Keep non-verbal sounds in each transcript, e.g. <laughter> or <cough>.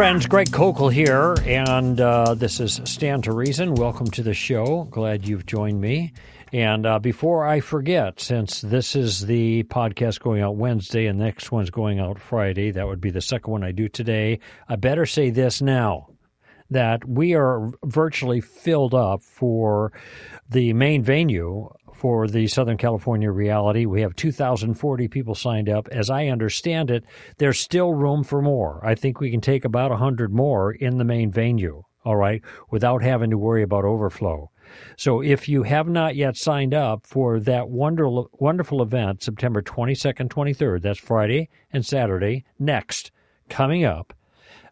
Friends. Greg Koukl here, and uh, this is Stand to Reason. Welcome to the show. Glad you've joined me. And uh, before I forget, since this is the podcast going out Wednesday and the next one's going out Friday, that would be the second one I do today. I better say this now that we are virtually filled up for the main venue for the Southern California reality. We have 2,040 people signed up. As I understand it, there's still room for more. I think we can take about 100 more in the main venue, all right, without having to worry about overflow. So if you have not yet signed up for that wonderful, wonderful event, September 22nd, 23rd, that's Friday and Saturday, next, coming up,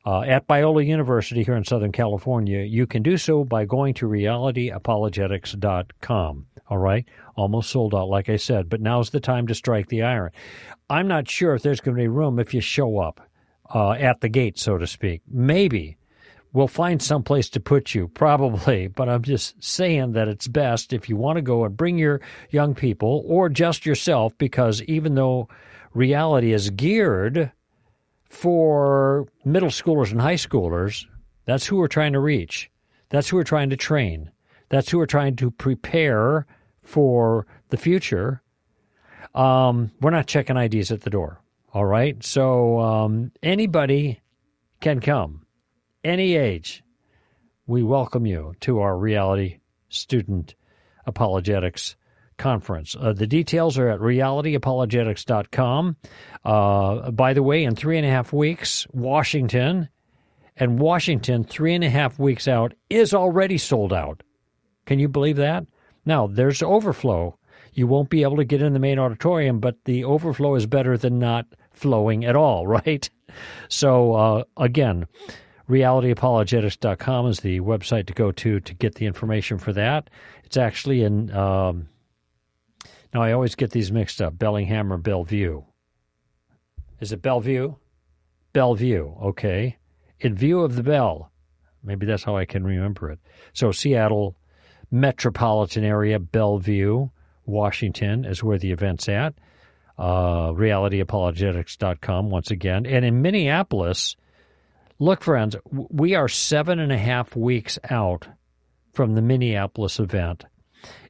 uh, at Biola University here in Southern California, you can do so by going to realityapologetics.com. All right. Almost sold out, like I said, but now's the time to strike the iron. I'm not sure if there's going to be room if you show up uh, at the gate, so to speak. Maybe we'll find some place to put you, probably, <laughs> but I'm just saying that it's best if you want to go and bring your young people or just yourself, because even though reality is geared for middle schoolers and high schoolers, that's who we're trying to reach. That's who we're trying to train. That's who we're trying to prepare for the future, um, we're not checking IDs at the door. All right. So um, anybody can come, any age. We welcome you to our Reality Student Apologetics Conference. Uh, the details are at realityapologetics.com. Uh, by the way, in three and a half weeks, Washington and Washington, three and a half weeks out, is already sold out. Can you believe that? Now, there's overflow. You won't be able to get in the main auditorium, but the overflow is better than not flowing at all, <laughs> right? So, uh, again, realityapologetics.com is the website to go to to get the information for that. It's actually in, um, now I always get these mixed up Bellingham or Bellevue. Is it Bellevue? Bellevue, okay. In view of the bell. Maybe that's how I can remember it. So, Seattle, metropolitan area, Bellevue, Washington is where the event's at. Uh, realityapologetics.com once again. And in Minneapolis, look, friends, we are seven and a half weeks out from the Minneapolis event,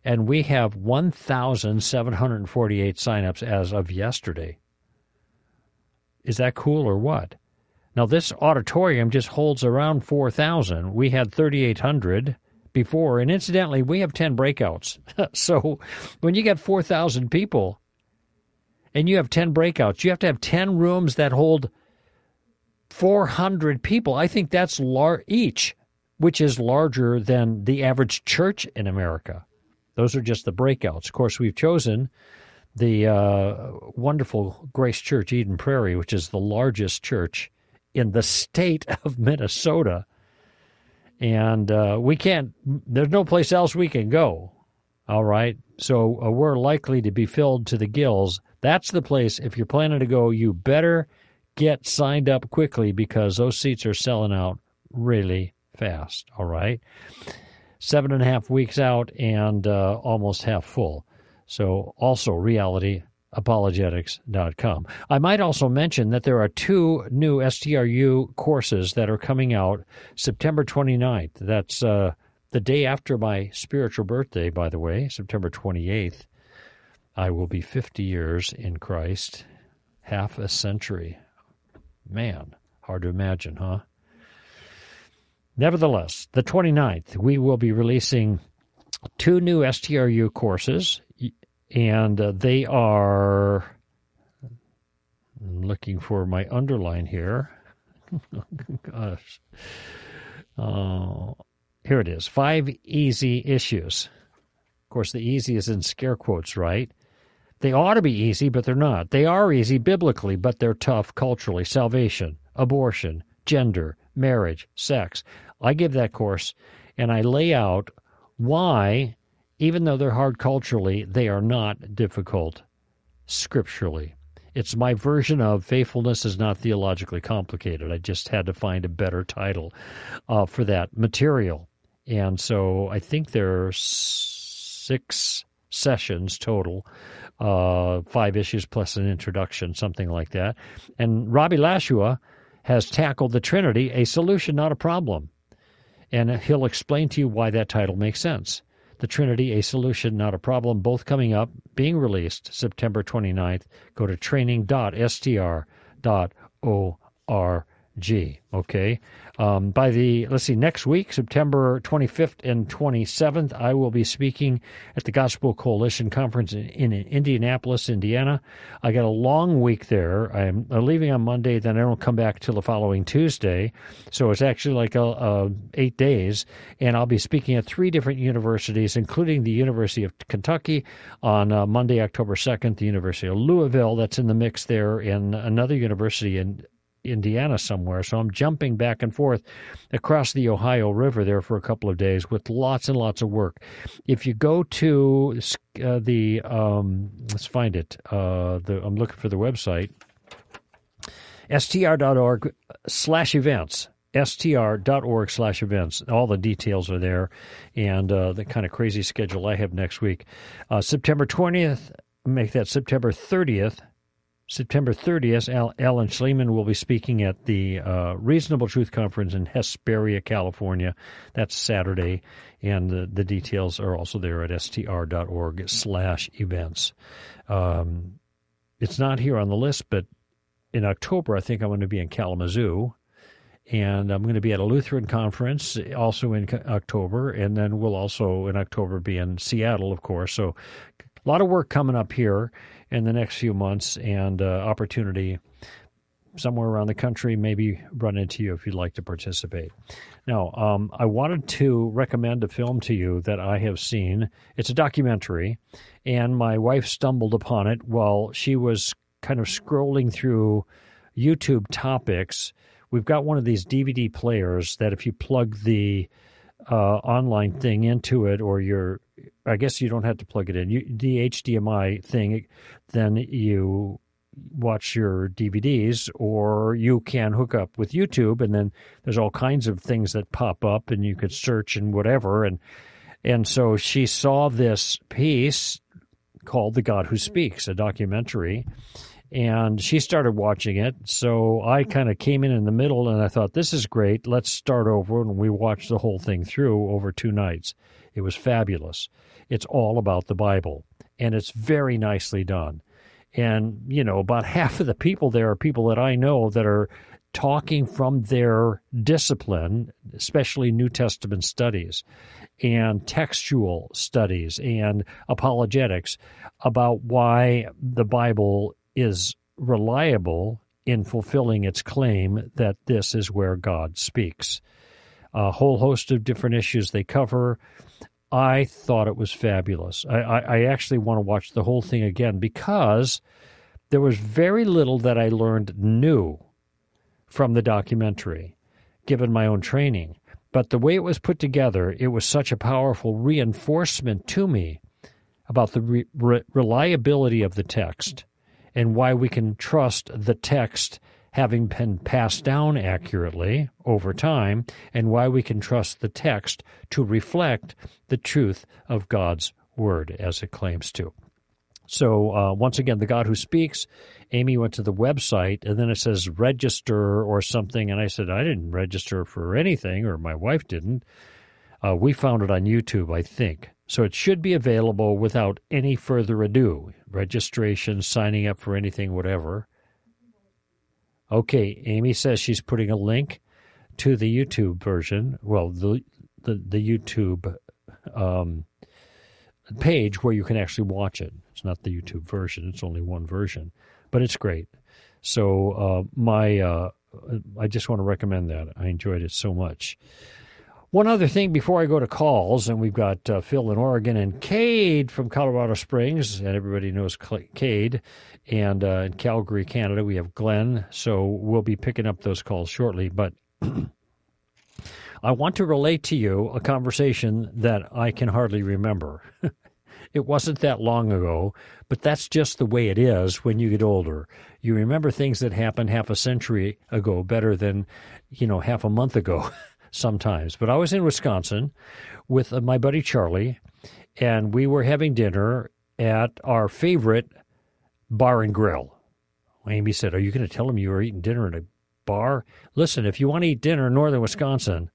and we have 1,748 signups as of yesterday. Is that cool or what? Now, this auditorium just holds around 4,000. We had 3,800 before. And incidentally, we have 10 breakouts. <laughs> so when you get 4,000 people and you have 10 breakouts, you have to have 10 rooms that hold 400 people. I think that's lar- each, which is larger than the average church in America. Those are just the breakouts. Of course, we've chosen the uh, wonderful Grace Church, Eden Prairie, which is the largest church in the state of Minnesota and uh, we can't. There's no place else we can go. All right, so uh, we're likely to be filled to the gills. That's the place. If you're planning to go, you better get signed up quickly because those seats are selling out really fast. All right, seven and a half weeks out and uh, almost half full. So also reality apologetics.com. I might also mention that there are two new STRU courses that are coming out September 29th. That's uh, the day after my spiritual birthday, by the way, September 28th. I will be 50 years in Christ, half a century. Man, hard to imagine, huh? Nevertheless, the 29th, we will be releasing two new STRU courses and uh, they are I'm looking for my underline here. <laughs> Gosh. Uh, here it is five easy issues. Of course, the easy is in scare quotes, right? They ought to be easy, but they're not. They are easy biblically, but they're tough culturally. Salvation, abortion, gender, marriage, sex. I give that course and I lay out why even though they're hard culturally, they are not difficult scripturally. It's my version of faithfulness is not theologically complicated. I just had to find a better title uh, for that material. And so I think there are six sessions total, uh, five issues plus an introduction, something like that. And Robbie Lashua has tackled the Trinity, a solution, not a problem. And he'll explain to you why that title makes sense. The Trinity, a solution, not a problem, both coming up, being released September 29th. Go to training.str.org. Okay. Um, by the, let's see, next week, September 25th and 27th, I will be speaking at the Gospel Coalition Conference in, in Indianapolis, Indiana. I got a long week there. I'm leaving on Monday, then I don't come back till the following Tuesday. So it's actually like a, a eight days. And I'll be speaking at three different universities, including the University of Kentucky on uh, Monday, October 2nd, the University of Louisville, that's in the mix there, and another university in Indiana somewhere. So I'm jumping back and forth across the Ohio River there for a couple of days with lots and lots of work. If you go to uh, the, um, let's find it, uh, the, I'm looking for the website, str.org slash events str.org slash events. All the details are there and uh, the kind of crazy schedule I have next week. Uh, September 20th, make that September 30th September 30th, Al- Alan Shlemon will be speaking at the uh, Reasonable Truth Conference in Hesperia, California. That's Saturday, and the, the details are also there at str.org slash events. Um, it's not here on the list, but in October, I think I'm going to be in Kalamazoo, and I'm going to be at a Lutheran conference also in October, and then we'll also in October be in Seattle, of course. So a lot of work coming up here in the next few months and uh, opportunity somewhere around the country, maybe run into you if you'd like to participate. Now, um, I wanted to recommend a film to you that I have seen. It's a documentary, and my wife stumbled upon it while she was kind of scrolling through YouTube topics. We've got one of these DVD players that if you plug the uh, online thing into it or your I guess you don't have to plug it in. You, the HDMI thing, then you watch your DVDs, or you can hook up with YouTube, and then there's all kinds of things that pop up, and you could search and whatever. And and so she saw this piece called "The God Who mm-hmm. Speaks," a documentary, and she started watching it. So I mm-hmm. kind of came in in the middle, and I thought, "This is great. Let's start over." And we watched the whole thing through over two nights. It was fabulous. It's all about the Bible, and it's very nicely done. And, you know, about <laughs> half of the people there are people that I know that are talking from their discipline, especially New Testament studies and textual studies and apologetics, about why the Bible is reliable in fulfilling its claim that this is where God speaks. A whole host of different issues they cover. I thought it was fabulous. I, I, I, actually want to watch the whole thing again because there was very little that I learned new from the documentary, given my own training. But the way it was put together, it was such a powerful reinforcement to me about the re- re- reliability of the text and why we can trust the text having been passed down accurately over time, and why we can trust the text to reflect the truth of God's word as it claims to. So, uh, once again, the God who speaks, Amy went to the website and then it says register or something. And I said, I didn't register for anything, or my wife didn't. Uh, we found it on YouTube, I think. So it should be available without any further ado. Registration, signing up for anything, whatever. Okay, Amy says she's putting a link to the YouTube version. Well, the the, the YouTube um, page where you can actually watch it. It's not the YouTube version; it's only one version, but it's great. So uh, my uh, I just want to recommend that. I enjoyed it so much. One other thing before I go to calls, and we've got uh, Phil in Oregon and Cade from Colorado Springs, and everybody knows Cade. And uh, in Calgary, Canada, we have Glenn. So we'll be picking up those calls shortly. But <clears throat> I want to relate to you a conversation that I can hardly remember. <laughs> it wasn't that long ago, but that's just the way it is when you get older. You remember things that happened half a century ago better than, you know, half a month ago. <laughs> sometimes. But I was in Wisconsin with uh, my buddy Charlie, and we were having dinner at our favorite bar and grill. Amy said, Are you going to tell him you were eating dinner at a bar. Listen, if you want to eat dinner in northern Wisconsin,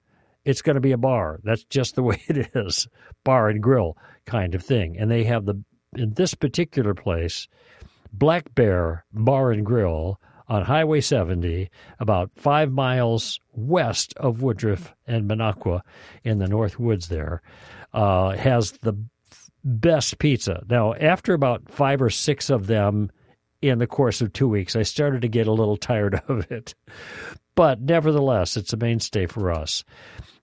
it's going to be a bar. That's just the <laughs> way it is. Bar and grill kind of thing. And they have the in this particular place, Black Bear Bar and Grill on Highway 70, about five miles west of Woodruff and Minocqua in the North Woods there, uh, has the best pizza. Now, after about five or six of them in the course of two weeks, I started to get a little tired <laughs> of it. But nevertheless, it's a mainstay for us.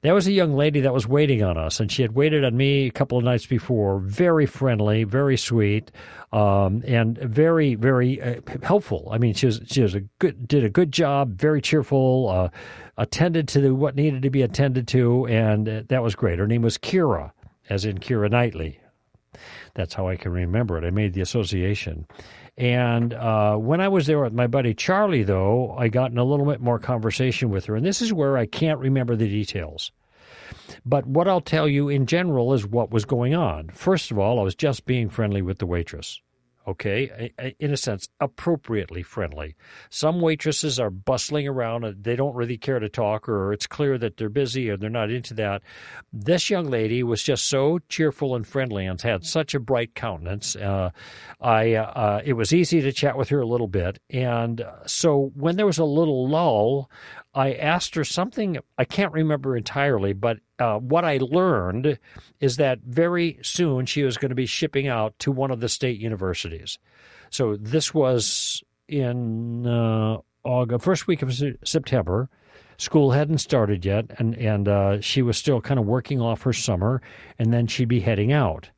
There was a young lady that was waiting on us, and she had waited on me a couple of nights before. Very friendly, very sweet, um, and very, very uh, helpful. I mean, she was she was a good did a good job, very cheerful, uh, attended to what needed to be attended to, and uh, that was great. Her name was Kira, as in Keira Knightley. That's how I can remember it. I made the association. And uh, when I was there with my buddy Charlie, though, I got in a little bit more conversation with her. And this is where I can't remember the details. But what I'll tell you in general is what was going on. First of all, I was just being friendly with the waitress okay, in a sense, appropriately friendly. Some waitresses are bustling around and they don't really care to talk, or it's clear that they're busy or they're not into that. This young lady was just so cheerful and friendly and had such a bright countenance. Uh, I uh, it was easy to chat with her a little bit, and so when there was a little lull, I asked her something I can't remember entirely, but uh, what I learned is that very soon she was going to be shipping out to one of the state universities. So this was in uh, August, first week of September. School hadn't started yet, and and uh, she was still kind of working off her summer, and then she'd be heading out.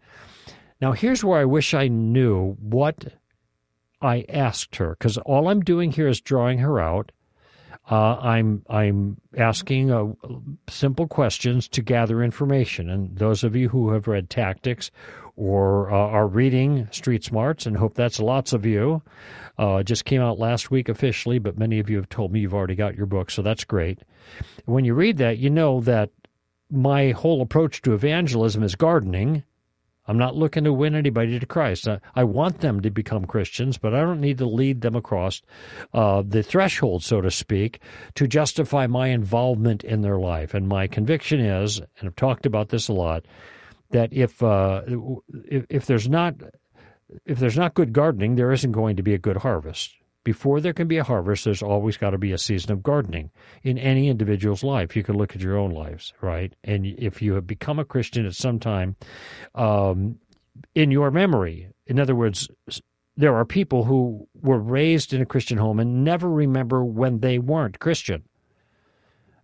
Now here's where I wish I knew what I asked her, because all I'm doing here is drawing her out uh, I'm I'm asking uh, simple questions to gather information. And those of you who have read Tactics or uh, are reading Street Smarts, and hope that's lots of you, uh, just came out last week officially, but many of you have told me you've already got your book, so that's great. When you read that, you know that my whole approach to evangelism is gardening I'm not looking to win anybody to Christ. I, I, want them to become Christians, but I don't need to lead them across uh, the threshold, so to speak, to justify my involvement in their life. And my conviction is, and I've talked about this a lot, that if uh, if, if there's not if there's not good gardening, there isn't going to be a good harvest before there can be a harvest, there's always got to be a season of gardening in any individual's life. You can look at your own lives, right? And if you have become a Christian at some time um, in your memory, in other words, there are people who were raised in a Christian home and never remember when they weren't Christian.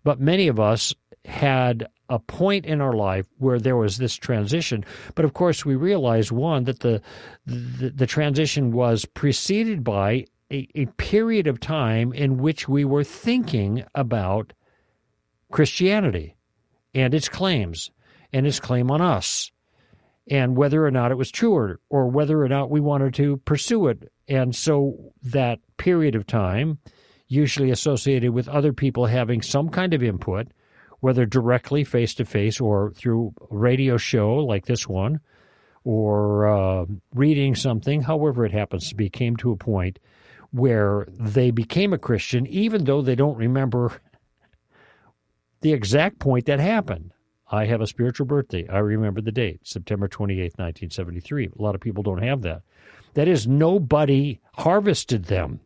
But many of us had a point in our life where there was this transition. But of course, we realized one that the the, the transition was preceded by a, a period of time in which we were thinking about Christianity and its claims and its claim on us and whether or not it was true or, or whether or not we wanted to pursue it. And so that period of time, usually associated with other people having some kind of input, whether directly face to face or through a radio show like this one, or uh, reading something, however it happens to be, came to a point where they became a Christian, even though they don't remember the exact point that happened. I have a spiritual birthday. I remember the date, September 28, 1973. A lot of people don't have that. That is, nobody harvested them.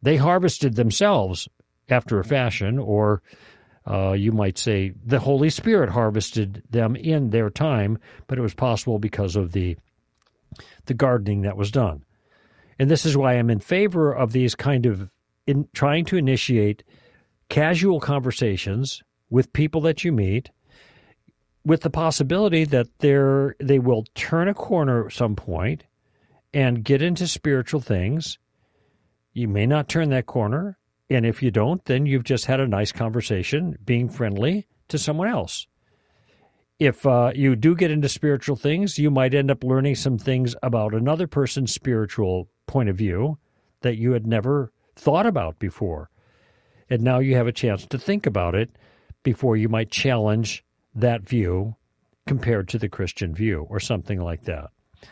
They harvested themselves after a fashion, or uh, you might say the Holy Spirit harvested them in their time, but it was possible because of the the gardening that was done. And this is why I'm in favor of these kind of in trying to initiate casual conversations with people that you meet with the possibility that they're, they will turn a corner at some point and get into spiritual things. You may not turn that corner. And if you don't, then you've just had a nice conversation being friendly to someone else if uh, you do get into spiritual things, you might end up learning some things about another person's spiritual point of view that you had never thought about before. And now you have a chance to think about it before you might challenge that view compared to the Christian view or something like that.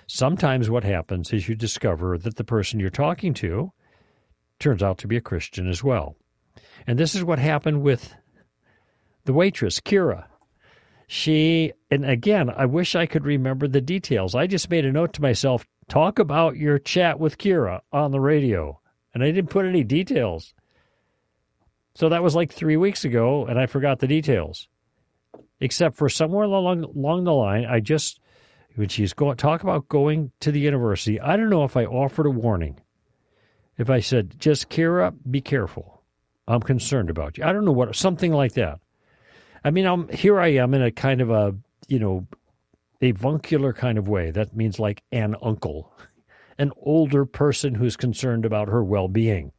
Sometimes what happens is you discover that the person you're talking to turns out to be a Christian as well. And this is what happened with the waitress, Kira. She, and again, I wish I could remember the details. I just made a note to myself talk about your chat with Kira on the radio. And I didn't put any details. So that was like three weeks ago, and I forgot the details. Except for somewhere along, along the line, I just, when she's going, talk about going to the university, I don't know if I offered a warning. If I said, just Kira, be careful. I'm concerned about you. I don't know what, something like that. I mean, I'm here. I am in a kind of a you know avuncular kind of way. That means like an uncle, an older person who's concerned about her well-being,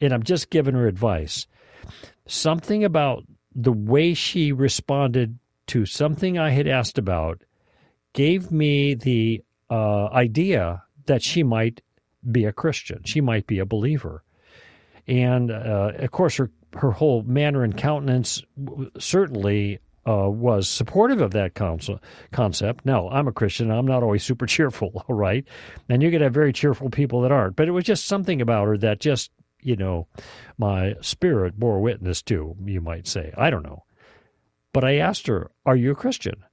and I'm just giving her advice. Something about the way she responded to something I had asked about gave me the uh, idea that she might be a Christian. She might be a believer. And uh, of course, her her whole manner and countenance certainly uh, was supportive of that concept. Now, I'm a Christian. I'm not always super <laughs> cheerful, all right? And going to have very cheerful people that aren't. But it was just something about her that just, you know, my spirit bore witness to, you might say. I don't know. But I asked her, Are you a Christian?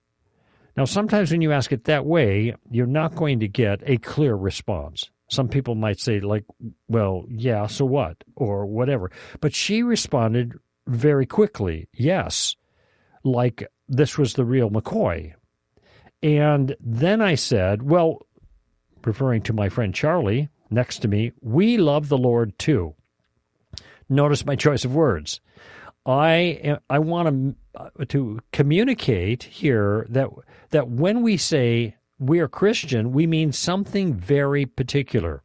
Now, sometimes when you ask it that way, you're not going to get a clear response. Some people might say, like, well, yeah, so what? Or whatever. But she responded very quickly, yes, like this was the real McCoy. And then I said, well, referring to my friend Charlie next to me, we love the Lord too. Notice my choice of words. I I want to uh, to communicate here that that when we say we are Christian, we mean something very particular.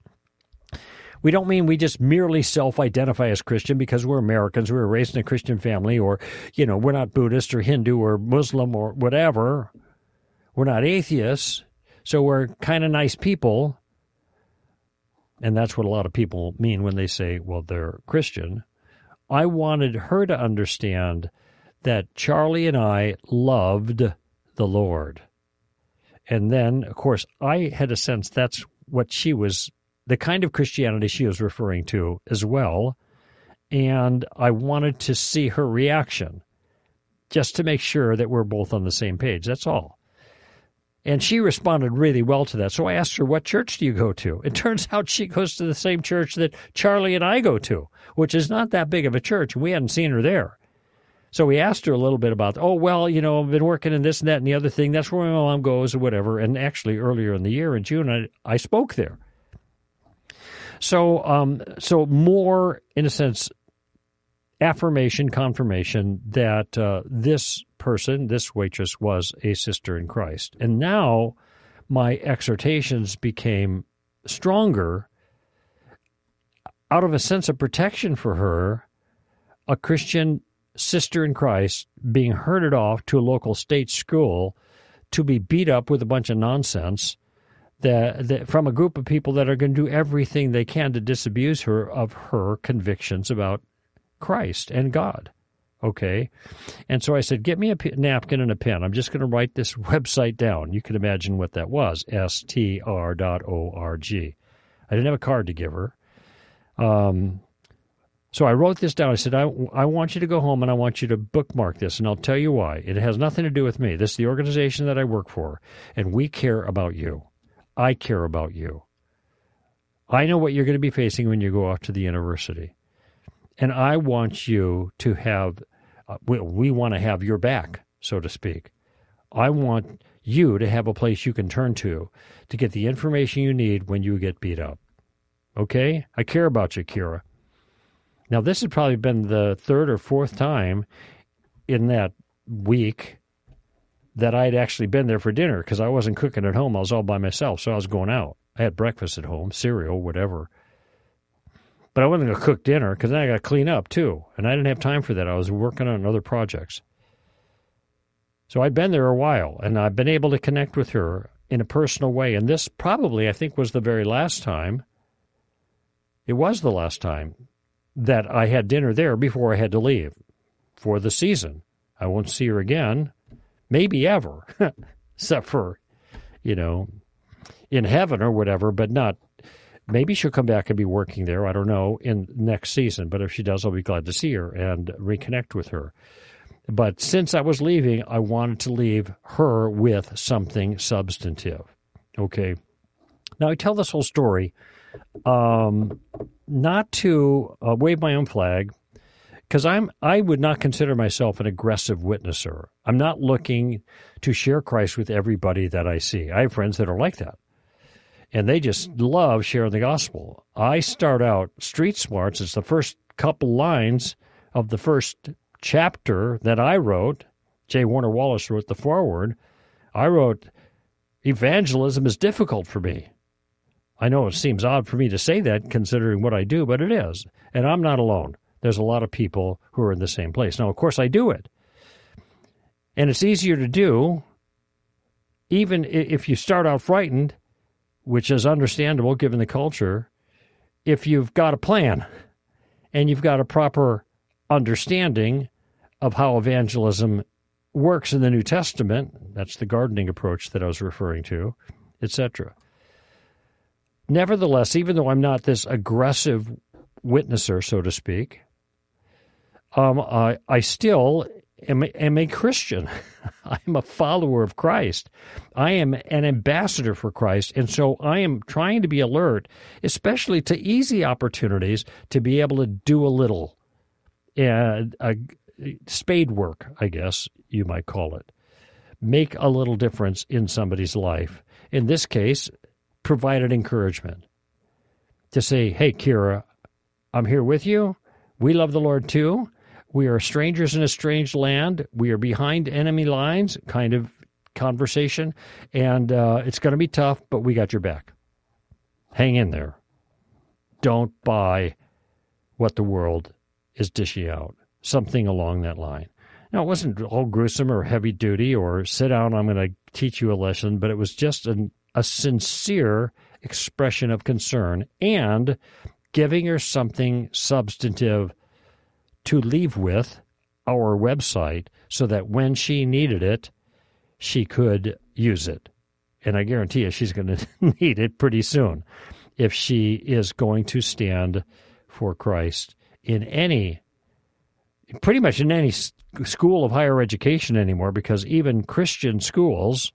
We don't mean we just merely self identify as Christian because we're Americans, we were raised in a Christian family, or, you know, we're not Buddhist or Hindu or Muslim or whatever. We're not atheists. So we're kind of nice people. And that's what a lot of people mean when they say, well, they're Christian. I wanted her to understand that Charlie and I loved the Lord. And then, of course, I had a sense that's what she was, the kind of Christianity she was referring to as well. And I wanted to see her reaction just to make sure that we're both on the same page. That's all. And she responded really well to that. So I asked her, What church do you go to? It <laughs> turns out she goes to the same church that Charlie and I go to, which is not that big of a church. We hadn't seen her there. So we asked her a little bit about, oh, well, you know, I've been working in this and that and the other thing. That's where my mom goes or whatever. And actually, earlier in the year, in June, I, I spoke there. So, um, so more, in a sense, affirmation, confirmation that uh, this person, this waitress, was a sister in Christ. And now my exhortations became stronger out of a sense of protection for her. A Christian sister in Christ being herded off to a local state school to be beat up with a bunch of nonsense that, that from a group of people that are going to do everything they can to disabuse her of her convictions about Christ and God. Okay. And so I said, get me a p- napkin and a pen. I'm just going to write this <laughs> website down. You can imagine what that was str.org. I didn't have a card to give her. Um, so I wrote this down. I said, I, I want you to go home and I want you to bookmark this, and I'll tell you why. It has nothing to do with me. This is the organization that I work for, and we care about you. I care about you. I know what you're going to be facing when you go off to the university. And I want you to have, uh, we, we want to have your back, so to speak. I want you to have a place you can turn to to get the information you need when you get beat up. Okay? I care about you, Kira. Now, this has probably been the third or fourth time in that week that I'd actually been there for dinner because I wasn't cooking at home. I was all by myself, so I was going out. I had breakfast at home, cereal, whatever. But I wasn't going to cook dinner because then I got to clean up too. And I didn't have time for that. I was working on other projects. So I'd been there a while and I've been able to connect with her in a personal way. And this probably, I think, was the very last time. It was the last time that I had dinner there before I had to leave for the season. I won't see her again, maybe ever, <laughs> except for, you know, in heaven or whatever, but not maybe she'll come back and be working there. I don't know in next season, but if she does, I'll be glad to see her and reconnect with her. But since I was leaving, I wanted to leave her with something substantive. Okay. Now, I tell this whole story um, not to uh, wave my own flag, because I'm I would not consider myself an aggressive witnesser. I'm not looking to share Christ with everybody that I see. I have friends that are like that. And they just love sharing the gospel. I start out street smarts it's the first couple lines of the first chapter that I wrote. J. Warner Wallace wrote the foreword. I wrote evangelism is difficult for me. I know it seems odd for me to say that considering what I do, but it is. And I'm not alone there's a lot of people who are in the same place. Now, of course, I do it. And it's easier to do, even if you start out frightened, which is understandable given the culture, if you've got a plan and you've got a proper understanding of how evangelism works in the New Testament, that's the gardening approach that I was referring to, etc. Nevertheless, even though I'm not this aggressive witnesser, so to speak, um, I, I still am, am a Christian. <laughs> I'm a follower of Christ. I am an ambassador for Christ. And so I am trying to be alert, especially to easy opportunities to be able to do a little uh, a spade work, I guess you might call it. Make a little difference in somebody's life. In this case, provide an encouragement to say, hey, Kira, I'm here with you. We love the Lord too. We are strangers in a strange land. We are behind enemy lines, kind of conversation. And uh, it's going to be tough, but we got your back. Hang in there. Don't buy what the world is dishing out. Something along that line. Now, it wasn't all gruesome or heavy duty or sit down, I'm going to teach you a lesson, but it was just an, a sincere expression of concern and giving her something substantive to leave with our website so that when she needed it, she could use it. And I guarantee you she's going <laughs> to need it pretty soon if she is going to stand for Christ in any, pretty much in any school of higher education anymore, because even Christian schools,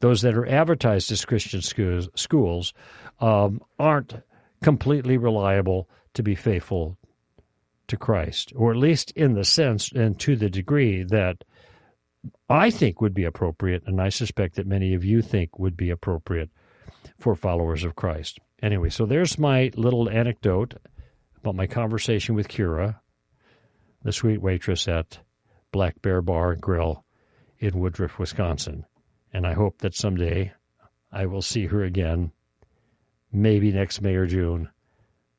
those that are advertised as Christian schools, um, aren't completely reliable to be faithful to Christ, or at least in the sense and to the degree that I think would be appropriate, and I suspect that many of you think would be appropriate for followers of Christ. Anyway, so there's my little anecdote about my conversation with Kira, the sweet waitress at Black Bear Bar and Grill in Woodruff, Wisconsin. And I hope that someday I will see her again, maybe next May or June.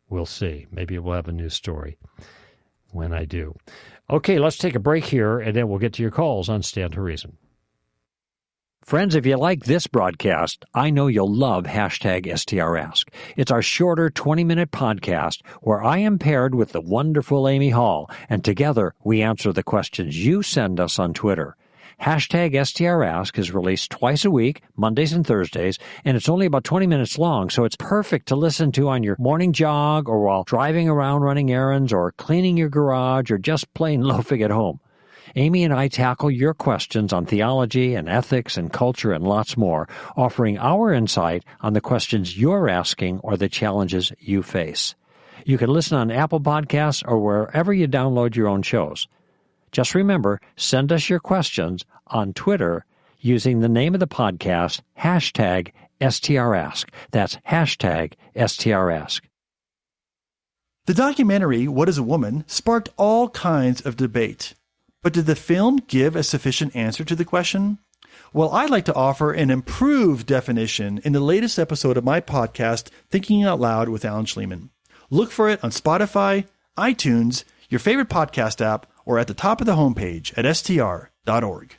We'll see. Maybe we'll have a new story when I do. Okay, let's take a break here and then we'll get to your calls on Stand to Reason. Friends, if you like this broadcast, I know you'll love hashtag STRask. It's our shorter 20 minute podcast where I am paired with the wonderful Amy Hall, and together we answer the questions you send us on Twitter. Hashtag STRask is released twice a week, Mondays and Thursdays, and it's only about 20 minutes long, so it's perfect to listen to on your morning jog or while driving around running errands or cleaning your garage or just plain <laughs> loafing at home. Amy and I tackle your questions on theology and ethics and culture and lots more, offering our insight on the questions you're asking or the challenges you face. You can listen on Apple Podcasts or wherever you download your own shows. Just remember, send us your questions on Twitter using the name of the podcast, hashtag STRask. That's hashtag STRask. The documentary, What is a Woman, sparked all kinds of debate. But did the film give a sufficient answer to the question? Well, I'd like to offer an improved definition in the latest episode of my podcast, Thinking Out Loud with Alan Shlemon. Look for it on Spotify, iTunes, your favorite podcast app, or at the top of the homepage at str.org.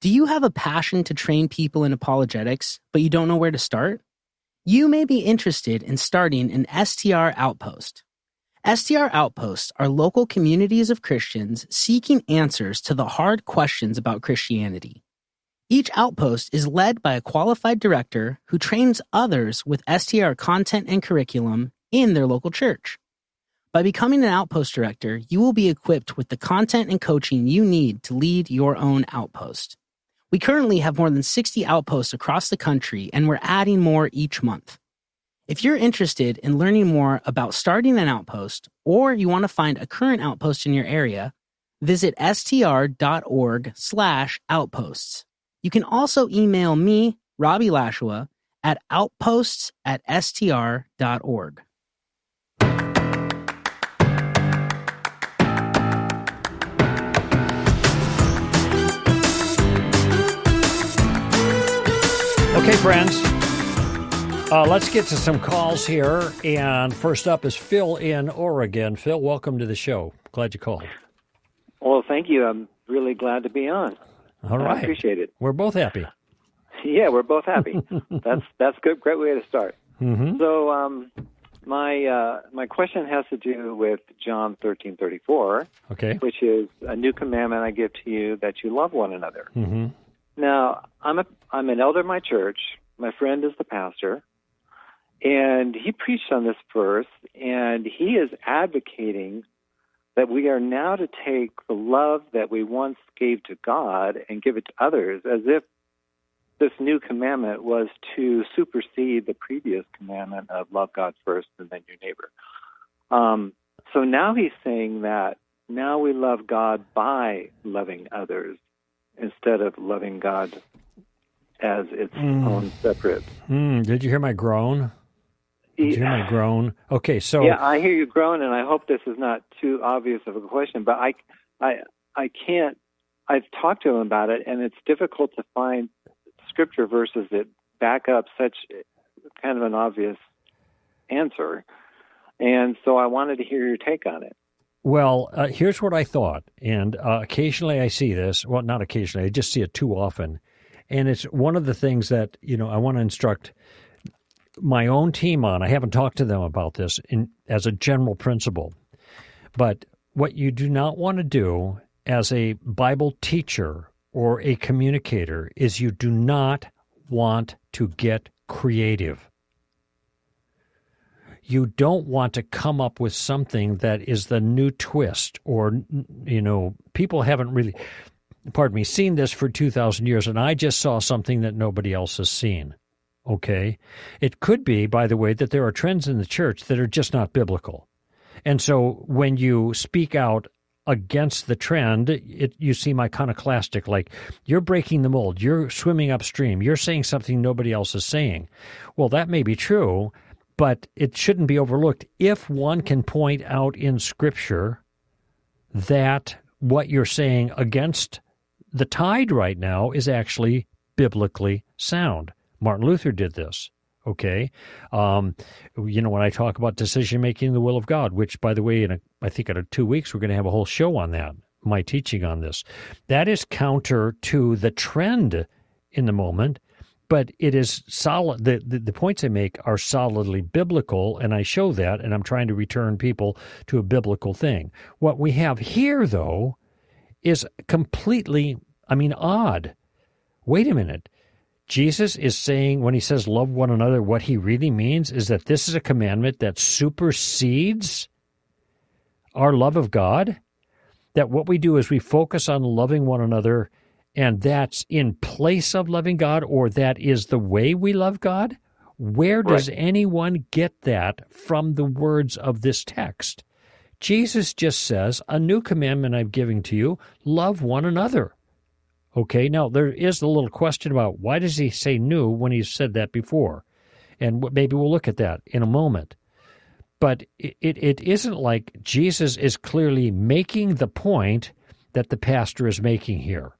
Do you have a passion to train people in apologetics, but you don't know where to start? You may be interested in starting an STR outpost. STR outposts are local communities of Christians seeking answers to the hard questions about Christianity. Each outpost is led by a qualified director who trains others with STR content and curriculum in their local church. By becoming an outpost director, you will be equipped with the content and coaching you need to lead your own outpost. We currently have more than 60 outposts across the country, and we're adding more each month. If you're interested in learning more about starting an outpost, or you want to find a current outpost in your area, visit str.org slash outposts. You can also email me, Robbie Lashua, at outposts at str.org. Okay, friends. Uh, let's get to some calls here. And first up is Phil in Oregon. Phil, welcome to the show. Glad you called. Well, thank you. I'm really glad to be on. All right. I appreciate it. We're both happy. <laughs> Yeah, we're both happy. <laughs> that's that's good. Great way to start. Mm-hmm. So, um, my uh, my question has to do with John thirteen thirty four, Okay. which is a new commandment I give to you that you love one another. Mm-hmm. Now, I'm a I'm an elder in my church. My friend is the pastor, and he preached on this verse, and he is advocating that we are now to take the love that we once gave to God and give it to others, as if this new commandment was to supersede the previous commandment of love God first and then your neighbor. Um, so now he's saying that now we love God by loving others instead of loving God as its Mm. own separate. Mm, did you hear my groan? Did you hear my groan? Okay, so Yeah, I hear you groan, and I hope this is not too obvious of a question, but I, I, I can't. I've talked to him about it, and it's difficult to find scripture verses that back up such kind of an obvious answer. And so I wanted to hear your take on it. Well, uh, here's what I thought, and uh, occasionally I see this. Well, not occasionally, I just see it too often, and it's one of the things that you know I want to instruct my own team on. I haven't talked to them about this in, as a general principle, but what you do not want to do as a Bible teacher or a communicator is you do not want to get creative you don't want to come up with something that is the new twist or you know people haven't really pardon me seen this for 2000 years and i just saw something that nobody else has seen. Okay? It could be by the way that there are trends in the church that are just not biblical. And so when you speak out against the trend it you seem iconoclastic like you're breaking the mold you're swimming upstream you're saying something nobody else is saying. Well that may be true but it shouldn't be overlooked if one can point out in Scripture that what you're saying against the tide right now is actually biblically sound. Martin Luther did this. Okay, um, you know when I talk about decision making in the will of God, which by the way, in a, I think in two weeks we're going to have a whole show on that. My teaching on this, that is counter to the trend in the moment but it is solid. The, the, the points I make are solidly biblical, and I show that, and I'm trying to return people to a biblical thing. What we have here, though, is completely, I mean, odd. Wait a minute. Jesus is saying, when he says love one another, what he really means is that this is a commandment that supersedes our love of God. That what we do is we focus on loving one another and that's in place of loving God, or that is the way we love God? Where does Right. anyone get that from the words of this text? Jesus just says, A new commandment I'm giving to you love one another. Okay, now there is a little question about why does he say new when he's said that before? And maybe we'll look at that in a moment. But it, it, it isn't like Jesus is clearly making the point that the pastor is making here.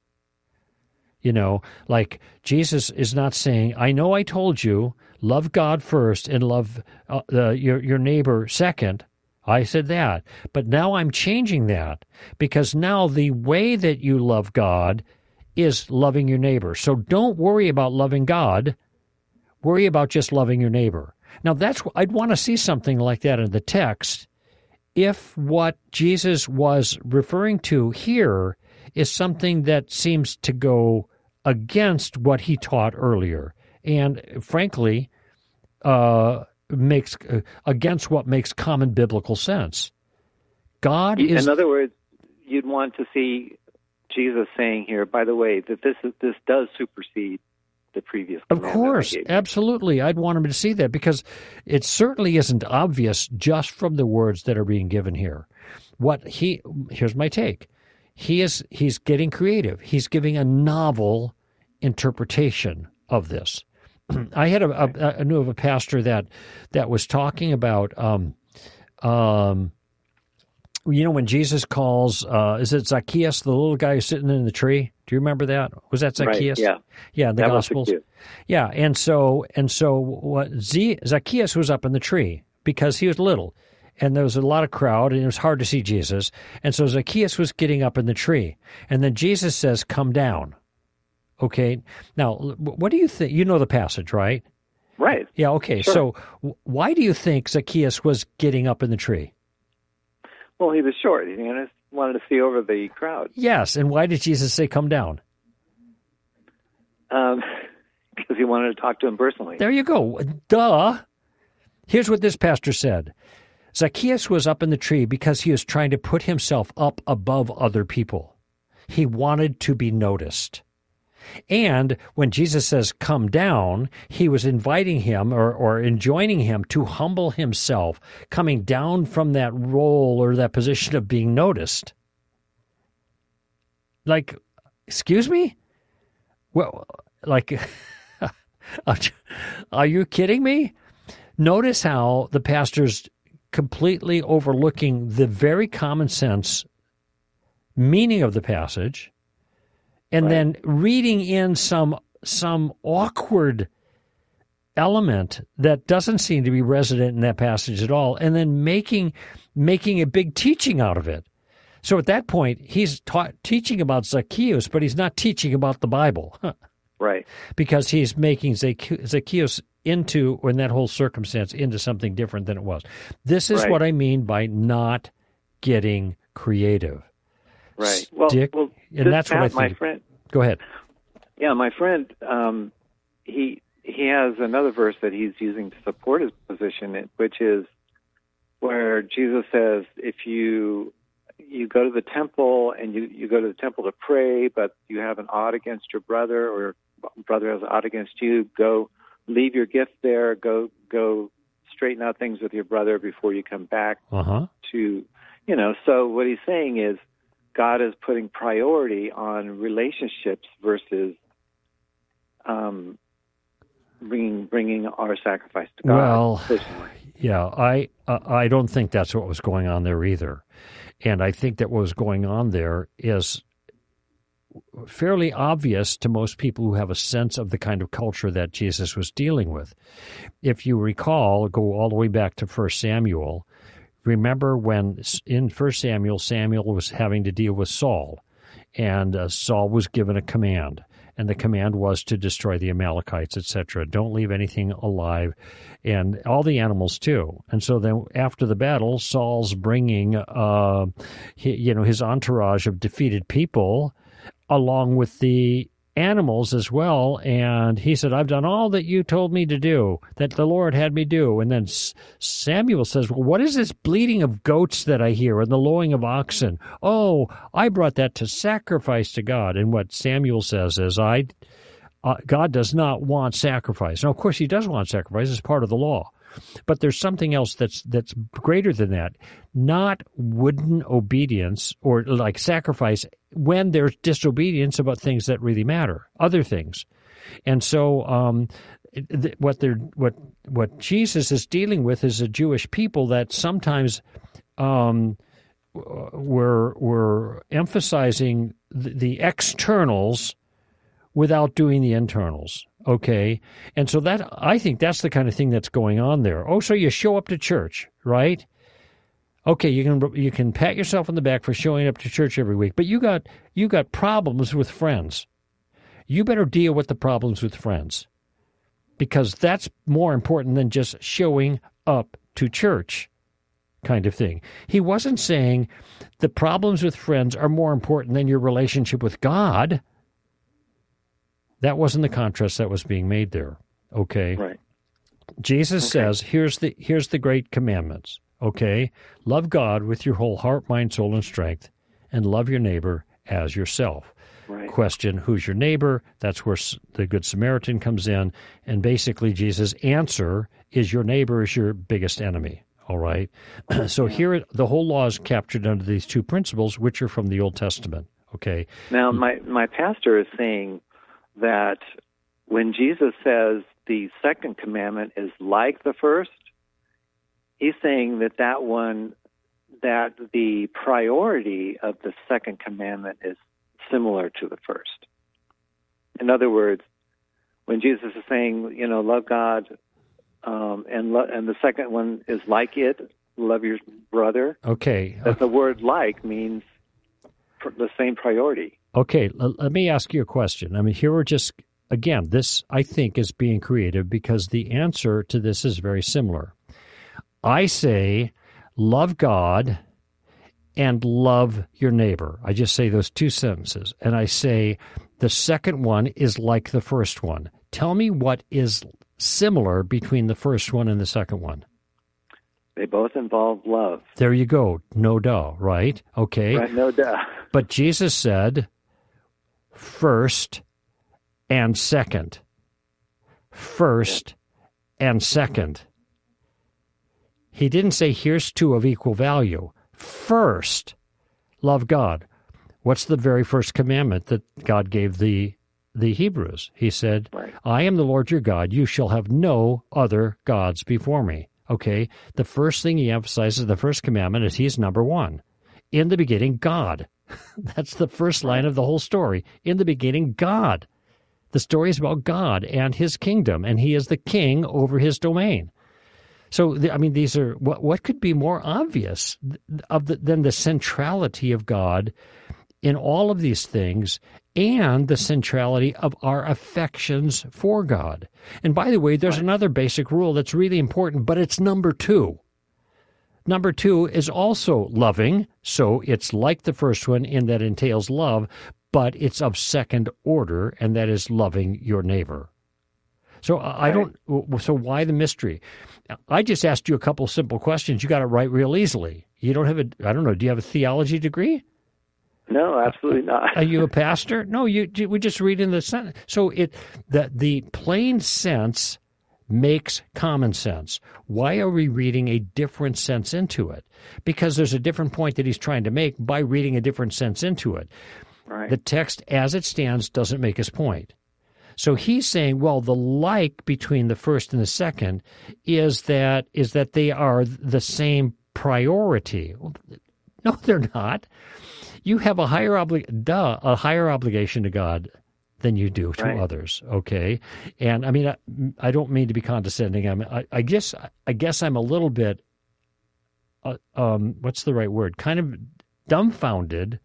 You know, like Jesus is not saying, "I know I told you, love God first and love uh, your your neighbor second. I said that, but now I'm changing that because now the way that you love God is loving your neighbor. So don't worry about loving God. Worry about just loving your neighbor. Now that's I'd want to see something like that in the text if what Jesus was referring to here is something that seems to go against what he taught earlier, and frankly, uh, makes uh, against what makes common biblical sense. God is. In other words, you'd want to see Jesus saying here, by the way, that this is, this does supersede the previous. Of course, absolutely. I'd want him to see that because it certainly isn't obvious just from the words that are being given here. What he here's my take. He is he's getting creative. He's giving a novel interpretation of this. <clears throat> I had a, a, I knew of a pastor that that was talking about um, um, you know when Jesus calls uh, is it Zacchaeus the little guy who's sitting in the tree? Do you remember that? Was that Zacchaeus? Right, yeah, yeah. The that Gospels. Yeah, and so and so what Z, Zacchaeus was up in the tree because he was little, and there was a lot of crowd, and it was hard to see Jesus, and so Zacchaeus was getting up in the tree, and then Jesus says, "Come down." Okay, now what do you think? You know the passage, right? Right. Yeah. Okay. Sure. So why do you think Zacchaeus was getting up in the tree? Well, he was short. He wanted to see over the crowd. Yes, and why did Jesus say, "Come down"? Um, <laughs> because he wanted to talk to him personally. There you go. Duh. Here's what this pastor said. Zacchaeus was up in the tree because he was trying to put himself up above other people. He wanted to be noticed. And when Jesus says, come down, he was inviting him or, or enjoining him to humble himself, coming down from that role or that position of being noticed. Like, excuse me? Well, like, <laughs> are you kidding me? Notice how the pastor's completely overlooking the very common sense meaning of the passage and Right. then reading in some some awkward element that doesn't seem to be resident in that passage at all and then making making a big teaching out of it so at that point he's taught, teaching about zacchaeus but he's not teaching about the bible <laughs> Right. because he's making zacchaeus into or in that whole circumstance into something different than it was this is Right. what i mean by not getting creative Right. Well, Stick- well and that's what I Pat, my think. friend. go ahead Yeah, my friend. Um, he he has another verse that he's using to support his position, which is where Jesus says, "If you you go to the temple and you you go to the temple to pray, but you have an odd against your brother, or brother has an odd against you, go leave your gift there. Go go straighten out things with your brother before you come back uh-huh to you know so what he's saying is god is putting priority on relationships versus um bringing bringing our sacrifice to god Well, personally. Yeah, I uh, I don't think that's what was going on there either, and I think that what was going on there is fairly obvious to most people who have a sense of the kind of culture that Jesus was dealing with. If you recall, go all the way back to First Samuel. Remember when in First Samuel, Samuel was having to deal with Saul, and uh, Saul was given a command, and the command was to destroy the Amalekites, etc. Don't leave anything alive, and all the animals too. And so then, after the battle, Saul's bringing, uh, he, you know, his entourage of defeated people, along with the animals as well. And he said, I've done all that you told me to do, that the Lord had me do. And then Samuel says, Well, what is this bleating of goats that I hear and the lowing of oxen? Oh, I brought that to sacrifice to God. And what Samuel says is, I. Uh, God does not want sacrifice. Now, of course, He does want sacrifice; it's part of the law. But there's something else that's that's greater than that. Not wooden obedience or like sacrifice when there's disobedience about things that really matter, other things. And so, um, what they're what what Jesus is dealing with is a Jewish people that sometimes um, were were emphasizing the, the externals without doing the internals. Okay, and so that I think that's the kind of thing that's going on there. Oh, so you show up to church, right? Okay, you can you can pat yourself on the back for showing up to church every week, but you got you got problems with friends. You better deal with the problems with friends, because that's more important than just showing up to church, kind of thing. He wasn't saying the problems with friends are more important than your relationship with God. That wasn't the contrast that was being made there. Okay. Right. Jesus Okay. says, here's the here's the great commandments. Okay? Love God with your whole heart, mind, soul, and strength, and love your neighbor as yourself. Right. Question, who's your neighbor? That's where the Good Samaritan comes in. And basically, Jesus' answer is your neighbor is your biggest enemy. All right? <clears throat> so here, the whole law is captured under these two principles, which are from the Old Testament. Okay? Now, my my pastor is saying that when Jesus says the second commandment is like the first, he's saying that that one that the priority of the second commandment is similar to the first. In other words, when Jesus is saying, you know, love God, um, and lo- and the second one is like it, love your brother. Okay. That the word like means pr- the same priority. Okay, l- let me ask you a question. I mean, here we're just, again, this I think is being creative because the answer to this is very similar. I say, love God and love your neighbor. I just say those two sentences. And I say, the second one is like the first one. Tell me what is similar between the first one and the second one. They both involve love. There you go. No duh, right? Okay. Right? No doubt. But Jesus said first and second. First and second. He didn't say here's two of equal value. First, love God. What's the very first commandment that God gave the the Hebrews? He said, Right. I am the Lord your God. You shall have no other gods before me. Okay? The first thing he emphasizes, the first commandment, is he's number one. In the beginning, God. <laughs> That's the first line of the whole story. In the beginning, God. The story is about God and his kingdom, and he is the king over his domain. So, I mean, these are what, what could be more obvious of the, than the centrality of God in all of these things and the centrality of our affections for God. And by the way, there's another basic rule that's really important, but it's number two. Number two is also loving, so it's like the first one in that entails love, but it's of second order, and that is loving your neighbor. So uh, I I don't. So why the mystery? I just asked you a couple simple questions. You got it right real easily. You don't have a. I don't know. Do you have a theology degree? No, absolutely uh, not. Are you a <laughs> pastor? No, you. We just read in the sentence. So it that the plain sense makes common sense. Why are we reading a different sense into it? Because there's a different point that he's trying to make by reading a different sense into it. Right. The text as it stands doesn't make his point. So he's saying, well, the like between the first and the second is that is that they are the same priority. <laughs> No, they're not. You have a higher obli- duh, a higher obligation to God than you do to Right. others. Okay, and I mean, I, I don't mean to be condescending. I, mean, I, I guess I guess I'm a little bit, uh, um, what's the right word? Kind of dumbfounded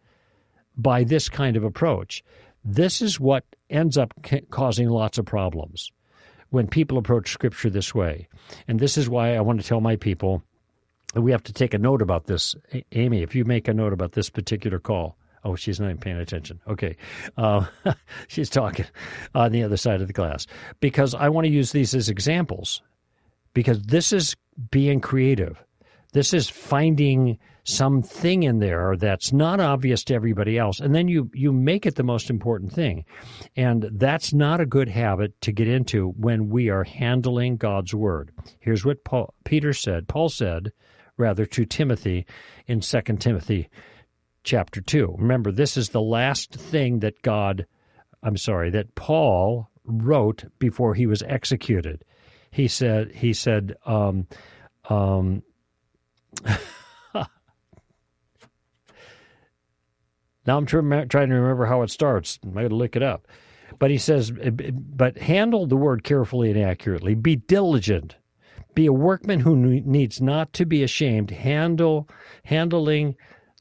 by this kind of approach. This is what ends up ca- causing lots of problems when people approach Scripture this way. And this is why I want to tell my people that we have to take a note about this. Amy, if you make a note about this particular call, oh, she's not even paying attention. Okay. Uh, <laughs> she's talking on the other side of the glass. Because I want to use these as examples, because this is being creative. This is finding something in there that's not obvious to everybody else, and then you you make it the most important thing, and that's not a good habit to get into when we are handling God's word. Here's what Paul, Peter said. Paul said, rather to Timothy, in Second Timothy, chapter two. Remember, this is the last thing that God, I'm sorry, that Paul wrote before he was executed. He said he said. Um, um, <laughs> now I'm trying to remember how it starts. I got to look it up. But he says, but handle the word carefully and accurately. Be diligent. Be a workman who needs not to be ashamed. Handle handling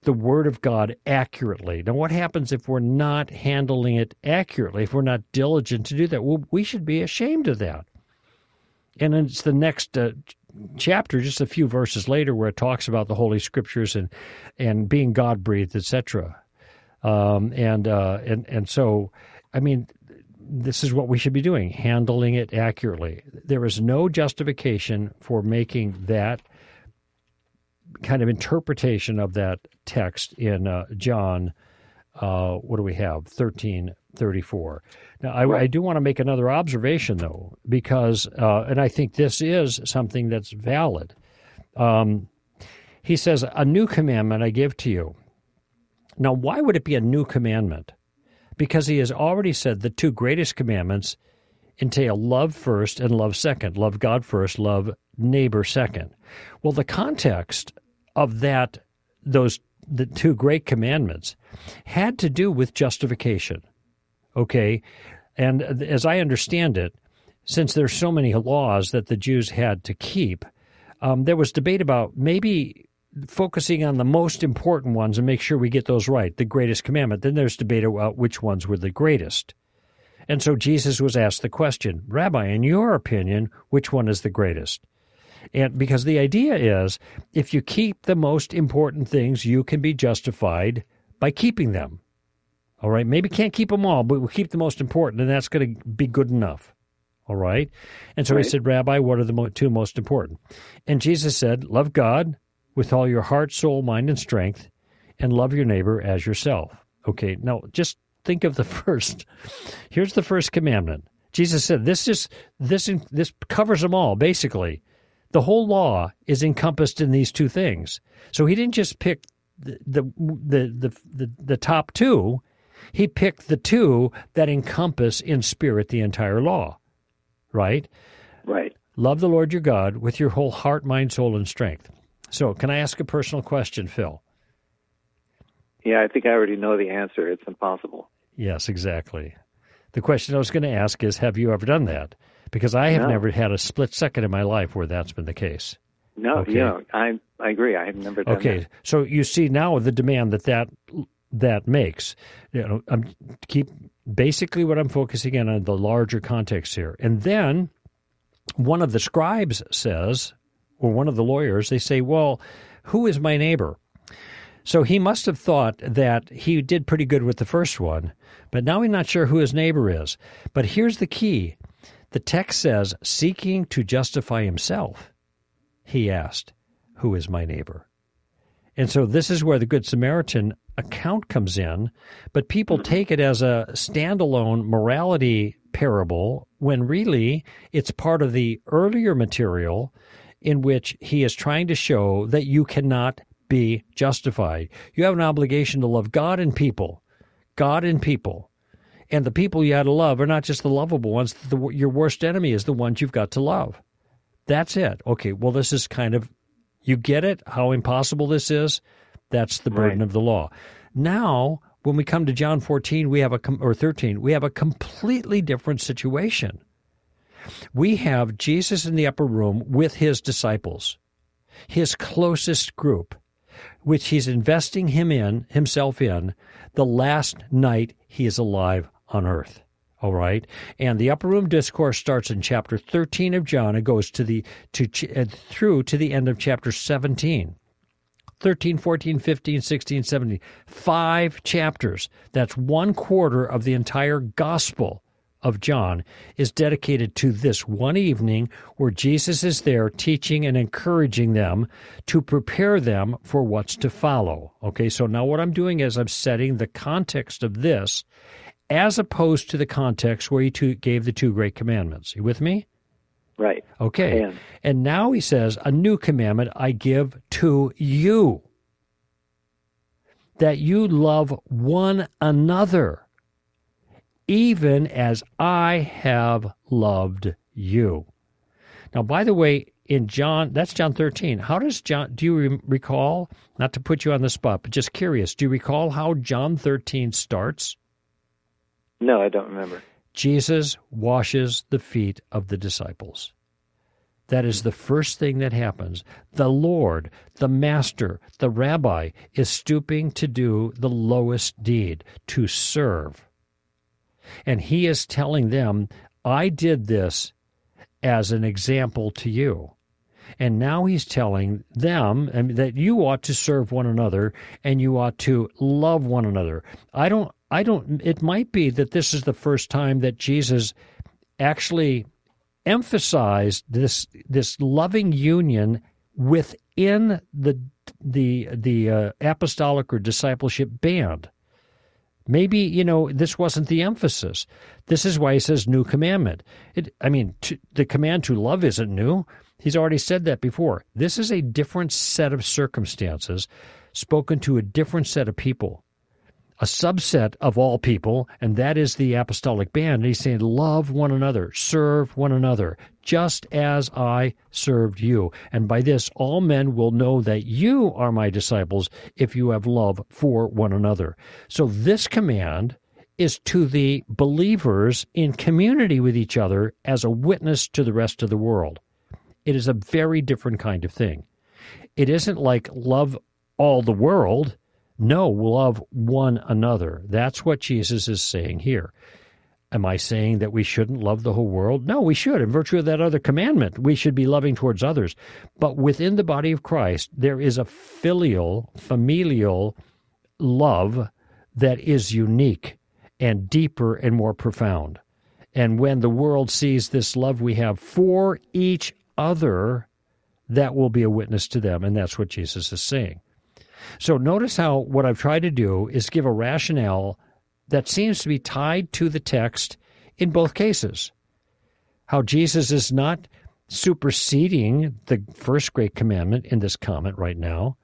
the word of God accurately. Now, what happens if we're not handling it accurately? If we're not diligent to do that, well, we should be ashamed of that. And it's the next uh, chapter, just a few verses later, where it talks about the Holy Scriptures and and being God breathed, etc. Um, and uh, and and so, I mean, this is what we should be doing, handling it accurately. There is no justification for making that kind of interpretation of that text in uh, John. Uh, what do we have? Thirteen thirty-four. Now, I, right. I do want to make another observation, though, because, uh, and I think this is something that's valid. Um, he says, "A new commandment I give to you." Now, why would it be a new commandment? Because he has already said the two greatest commandments entail love first and love second. Love God first, love neighbor second. Well, the context of that, those the two great commandments, had to do with justification. Okay, and as I understand it, since there's so many laws that the Jews had to keep, um, there was debate about maybe focusing on the most important ones and make sure we get those right, the greatest commandment. Then there's debate about which ones were the greatest. And so Jesus was asked the question, Rabbi, in your opinion, which one is the greatest? And because the idea is if you keep the most important things, you can be justified by keeping them. All right, maybe can't keep them all, but we'll keep the most important, and that's going to be good enough. All right. And so right. he said, Rabbi, what are the two most important? And Jesus said, Love God with all your heart, soul, mind, and strength, and love your neighbor as yourself. Okay, now just think of the <laughs> first. Here's the first commandment. Jesus said, "This is this this covers them all. Basically, the whole law is encompassed in these two things. So he didn't just pick the the the the, the, top two. He picked the two that encompass in spirit the entire law. Right. Right. Love the Lord your God with your whole heart, mind, soul, and strength. So, can I ask a personal question, Phil? Yeah, I think I already know the answer. It's impossible. Yes, exactly. The question I was going to ask is Have you ever done that? Because I have no. never had a split second in my life where that's been the case. No, okay. yeah, I I agree. I have never done okay. That. so you see now the demand that that that makes. You know, I'm keep basically what I'm focusing in on the larger context here, and then one of the scribes says, or one of the lawyers, they say, "Well, who is my neighbor?" So he must have thought that he did pretty good with the first one, but now he's not sure who his neighbor is. But here's the key the text says, seeking to justify himself, he asked, Who is my neighbor? And so this is where the Good Samaritan account comes in, but people mm-hmm. take it as a standalone morality parable when really it's part of the earlier material in which he is trying to show that you cannot be justified. You have an obligation to love God and people. God and people. And the people you had to love are not just the lovable ones. The, your worst enemy is the ones you've got to love. That's it. Okay, well, this is kind of, you get it, how impossible this is? That's the burden right. of the law. Now, when we come to John 14, we have a, or 13, we have a completely different situation. We have Jesus in the upper room with his disciples, his closest group which he's investing him in, himself in, the last night he is alive on earth. All right, and the upper room discourse starts in chapter 13 of John and goes to the to uh, through to the end of chapter 17. 13, 14, 15, 16, 17. Five chapters. That's one quarter of the entire gospel of John is dedicated to this one evening where Jesus is there teaching and encouraging them to prepare them for what's to follow. Okay, so now what I'm doing is I'm setting the context of this as opposed to the context where he gave the two great commandments. You with me? Right. Okay. And now he says, A new commandment I give to you that you love one another even as I have loved you. Now, by the way, in John, that's John 13. How does John, do you recall, not to put you on the spot, but just curious, do you recall how John 13 starts? No, I don't remember. Jesus washes the feet of the disciples. That is the first thing that happens. The Lord, the Master, the Rabbi is stooping to do the lowest deed, to serve. And he is telling them, I did this as an example to you. And now he's telling them that you ought to serve one another and you ought to love one another. I don't I don't. It might be that this is the first time that Jesus actually emphasized this this loving union within the the the uh, apostolic or discipleship band. Maybe you know this wasn't the emphasis. This is why he says new commandment. It, I mean, to, the command to love isn't new. He's already said that before. This is a different set of circumstances spoken to a different set of people a subset of all people, and that is the apostolic band. And he's saying, Love one another, serve one another, just as I served you. And by this, all men will know that you are my disciples if you have love for one another. So this command is to the believers in community with each other as a witness to the rest of the world. It is a very different kind of thing. It isn't like love all the world no, love one another. That's what Jesus is saying here. Am I saying that we shouldn't love the whole world? No, we should. In virtue of that other commandment, we should be loving towards others. But within the body of Christ, there is a filial, familial love that is unique and deeper and more profound. And when the world sees this love we have for each other, that will be a witness to them. And that's what Jesus is saying. So notice how what I've tried to do is give a rationale that seems to be tied to the text in both cases. How Jesus is not superseding the first great commandment in this comment right now.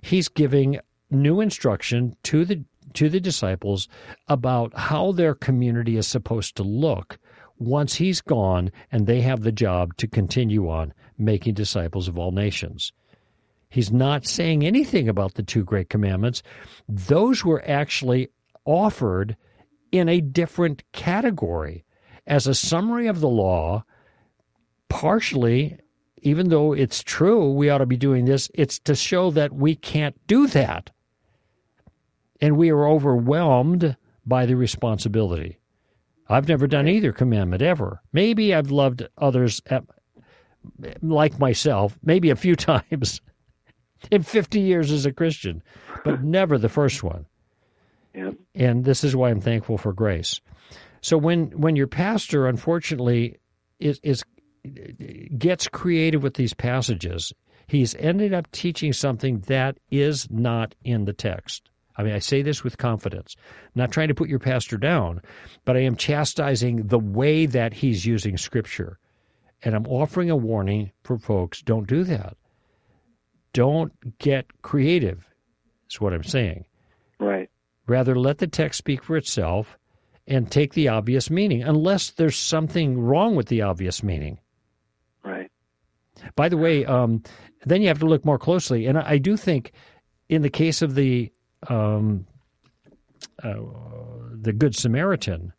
He's giving new instruction to the to the disciples about how their community is supposed to look once he's gone and they have the job to continue on making disciples of all nations. He's not saying anything about the two great commandments. Those were actually offered in a different category as a summary of the law, partially, even though it's true we ought to be doing this, it's to show that we can't do that. And we are overwhelmed by the responsibility. I've never done either commandment ever. Maybe I've loved others at, like myself, maybe a few <laughs> times in 50 years as a Christian, but <laughs> never the first one. Yep. And this is why I'm thankful for grace. So when when your pastor unfortunately is, is gets creative with these passages, he's ended up teaching something that is not in the text. I mean, I say this with confidence. I'm not trying to put your pastor down, but I am chastising the way that he's using scripture. And I'm offering a warning for folks don't do that don't get creative, is what I'm saying. Right. Rather, let the text speak for itself and take the obvious meaning, unless there's something wrong with the obvious meaning. Right. By the way, um, then you have to look more closely. And I, I do think, in the case of the um, uh, the Good Samaritan,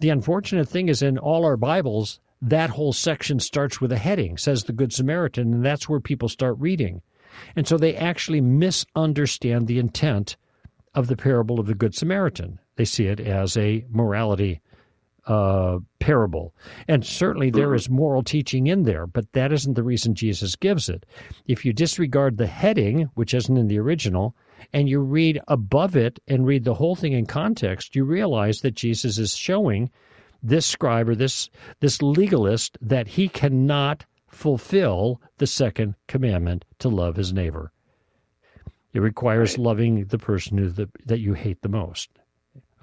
the unfortunate thing is in all our Bibles, that whole section starts with a heading, says the Good Samaritan, and that's where people start reading. And so they actually misunderstand the intent of the parable of the Good Samaritan. They see it as a morality uh, parable. And certainly there is moral teaching in there, but that isn't the reason Jesus gives it. If you disregard the heading, which isn't in the original, and you read above it and read the whole thing in context, you realize that Jesus is showing this scribe or this this legalist that he cannot fulfill the second commandment to love his neighbor. It requires right. loving the person who the, that you hate the most.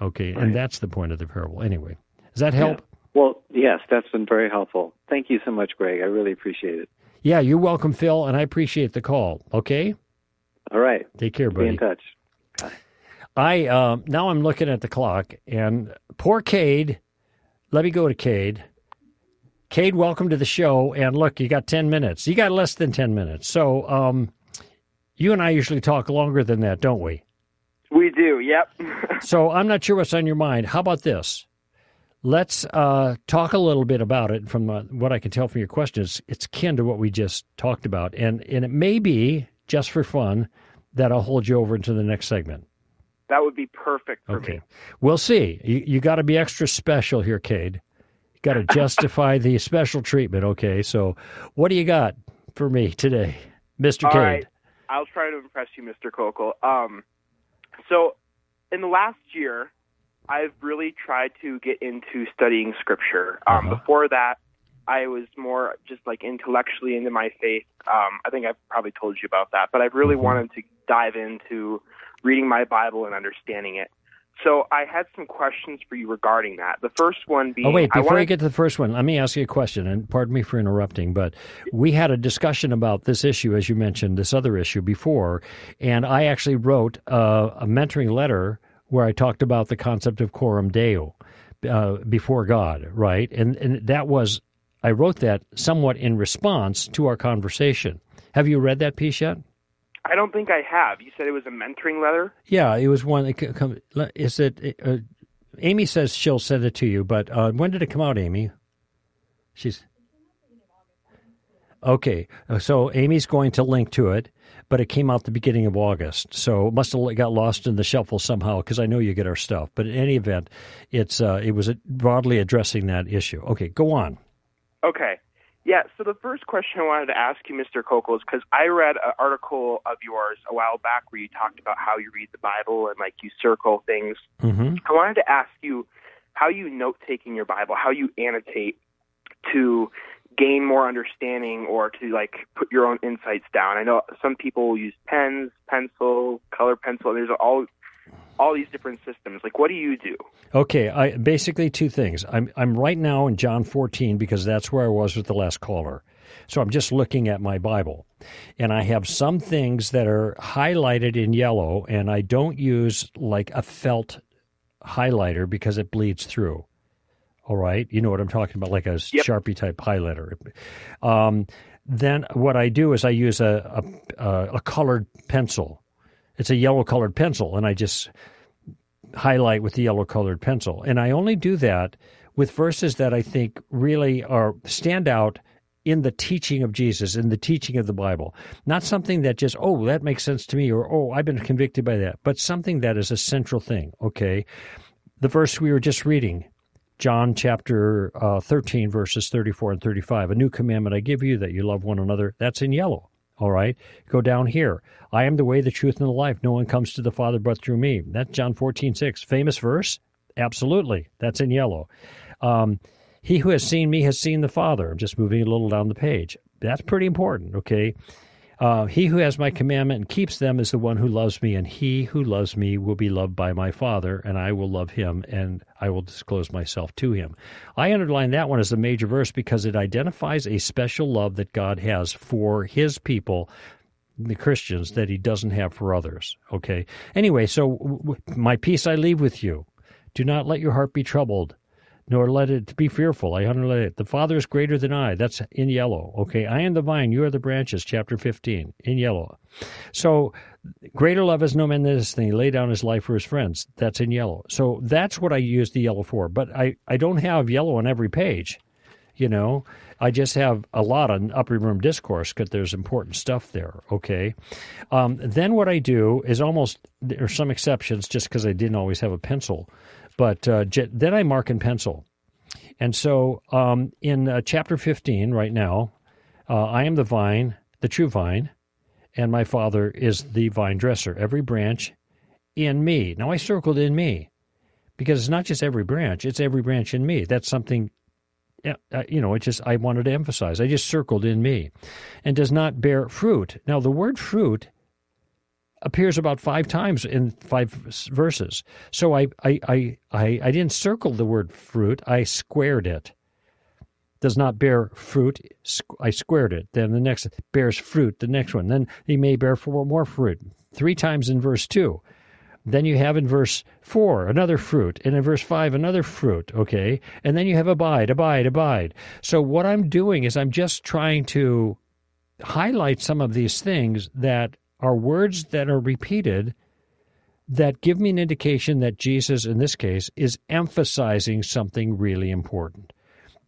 Okay, right. and that's the point of the parable. Anyway, does that help? Yeah. Well, yes, that's been very helpful. Thank you so much, Greg. I really appreciate it. Yeah, you're welcome, Phil, and I appreciate the call. Okay. All right. Take care, buddy. Be in touch. Bye. I uh, now I'm looking at the clock, and poor Cade. Let me go to Cade. Cade, welcome to the show. And look, you got 10 minutes. You got less than 10 minutes. So um, you and I usually talk longer than that, don't we? We do, yep. <laughs> so I'm not sure what's on your mind. How about this? Let's uh, talk a little bit about it from uh, what I can tell from your questions. It's kin to what we just talked about. And, and it may be, just for fun, that I'll hold you over into the next segment. That would be perfect for okay. me. We'll see. You, you got to be extra special here, Cade got to justify the special treatment. Okay, so what do you got for me today, Mister Cade? Right. I'll try to impress you, Mr. Koukl. Um, so in the last year, I've really tried to get into studying scripture. Um, Uh-huh. Before that, I was more just like intellectually into my faith. Um, I think I've probably told you about that, but I've really Mhm. wanted to dive into reading my Bible and understanding it. So I had some questions for you regarding that. The first one being, Oh, wait, I before wanted, you get to the first one, let me ask you a question, and pardon me for interrupting, but we had a discussion about this issue, as you mentioned, this other issue before, and I actually wrote uh, a mentoring letter where I talked about the concept of coram deo, uh, before God, right? And, and that was, I wrote that somewhat in response to our conversation. Have you read that piece yet? I don't think I have. You said it was a mentoring letter. Yeah, it was one. that come- Is it? Uh, Amy says she'll send it to you, but uh, when did it come out, Amy? She's okay. uh, So Amy's going to link to it, but it came out the beginning of August, so it must have got lost in the shuffle somehow. Because I know you get our stuff, but in any event, it's uh, it was broadly addressing that issue. Okay, go on. Okay. Yeah, so the first question I wanted to ask you, Mr. Koukl, is because I read an article of yours a while back where you talked about how you read the Bible and like you circle things. hmm I wanted to ask you how you note taking your Bible, how you annotate to gain more understanding or to like put your own insights down. I know some people use pens, pencil, color pencil. There's all all these different systems. Like, what do you do? Okay, I basically two things. I'm I'm right now in John 14 because that's where I was with the last caller. So I'm just looking at my Bible. And I have some things that are highlighted in yellow and I don't use like a felt highlighter because it bleeds through. All right, you know what I'm talking about, like a Yep. Sharpie type highlighter. Um, then what I do is I use a, a a colored pencil. It's a yellow colored pencil, and I just highlight with the yellow colored pencil. And I only do that with verses that I think really are stand out in the teaching of Jesus, in the teaching of the Bible. Not something that just, oh, that makes sense to me, or oh, I've been convicted by that, but something that is a central thing, okay? The verse we were just reading, John chapter uh, 13, verses 34 and 35. A new commandment I give you that you love one another. That's in yellow. All right. Go down here. I am the way, the truth, and the life. No one comes to the Father but through me. That's John 14, 6. Famous verse? Absolutely. That's in yellow. Um, he who has seen me has seen the Father. I'm just moving a little down the page. That's pretty important, okay? Uh, he who has my commandment and keeps them is the one who loves me, and he who loves me will be loved by my Father, and I will love him, and I will disclose myself to him. I underline that one as a major verse because it identifies a special love that God has for his people, the Christians, that he doesn't have for others. Okay? Anyway, so w- w- my peace I leave with you. Do not let your heart be troubled nor let it be fearful. I underline it. The Father is greater than I. That's in yellow. Okay. I am the vine, you are the branches, chapter 15, in yellow. So, greater love has no man than this thing. He lay down his life for his friends. That's in yellow. So, that's what I use the yellow for. But I, I don't have yellow on every page. You know, I just have a lot on upper room discourse because there's important stuff there. Okay. Um, then what I do is almost, there are some exceptions just because I didn't always have a pencil. But uh, then I mark in pencil. And so um, in uh, chapter 15, right now, uh, I am the vine, the true vine, and my Father is the vine dresser. Every branch in me. Now I circled in me because it's not just every branch, it's every branch in me. That's something, uh, you know, it just, I wanted to emphasize. I just circled in me and does not bear fruit. Now the word fruit appears about five times in five verses. So I, I, I, I, I didn't circle the word fruit, I squared it. Does not bear fruit, I squared it. Then the next bears fruit, the next one. Then he may bear four more fruit. Three times in verse 2. Then you have in verse 4 another fruit, and in verse 5 another fruit, okay? And then you have abide, abide, abide. So what I'm doing is I'm just trying to highlight some of these things that are words that are repeated that give me an indication that Jesus, in this case, is emphasizing something really important.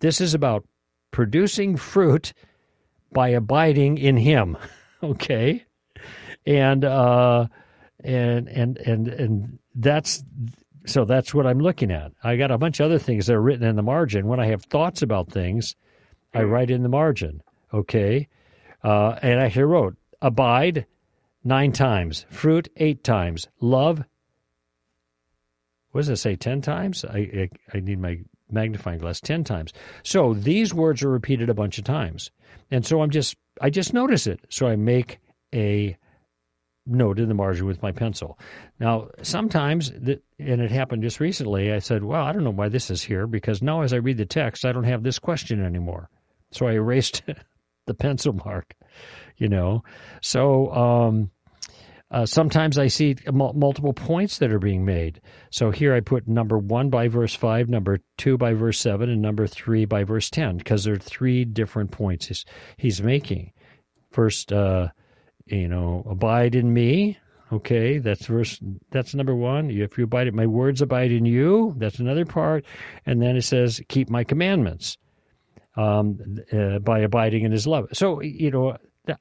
This is about producing fruit by abiding in Him, <laughs> okay? And uh, and and and and that's so that's what I'm looking at. I got a bunch of other things that are written in the margin. When I have thoughts about things, I write in the margin, okay? Uh, and I actually wrote abide nine times, fruit eight times, love what does it say? Ten times? I, I I need my magnifying glass ten times. So these words are repeated a bunch of times, and so I'm just I just notice it. So I make a note in the margin with my pencil. Now, sometimes, and it happened just recently, I said, Well, I don't know why this is here because now as I read the text, I don't have this question anymore. So I erased <laughs> the pencil mark, you know. So um, uh, sometimes I see multiple points that are being made. So here I put number one by verse 5, number two by verse 7, and number three by verse 10 because there are three different points he's, he's making. First, uh, you know, abide in me. Okay, that's verse. That's number one. If you abide, in my words abide in you. That's another part, and then it says, keep my commandments, um, uh, by abiding in His love. So you know,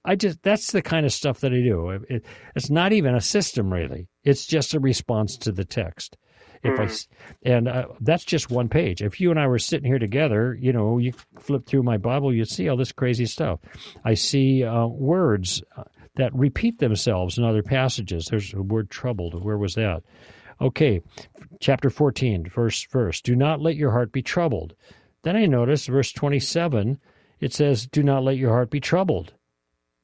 I just that's the kind of stuff that I do. It, it's not even a system really. It's just a response to the text. If mm. I hmm. and uh, that's just one page. If you and I were sitting here together, you know, you flip through my Bible, you'd see all this crazy stuff. I see uh, words uh, that repeat themselves in other passages. There's the word troubled. Where was that? Okay, chapter 14, verse verse. Do not let your heart be troubled. Then I notice verse 27, it says, Do not let your heart be troubled.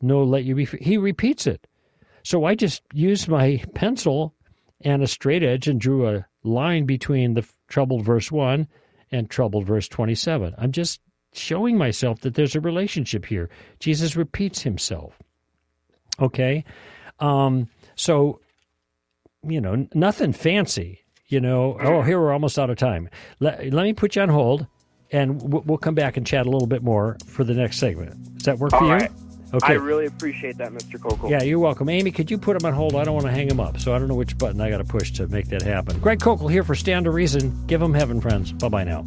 No, let you be. He repeats it. So I just used my pencil and a straight edge and drew a line between the troubled verse 1 and troubled verse 27. I'm just showing myself that there's a relationship here. Jesus repeats himself. Okay. Um, so, you know, nothing fancy, you know. Oh, here we're almost out of time. Let, let me put you on hold and we'll, we'll come back and chat a little bit more for the next segment. Does that work All for right. you? Okay. I really appreciate that, Mr. Koukl. Yeah, you're welcome. Amy, could you put him on hold? I don't want to hang him up, so I don't know which button I got to push to make that happen. Greg Koukl here for Stand to Reason. Give him heaven, friends. Bye bye now.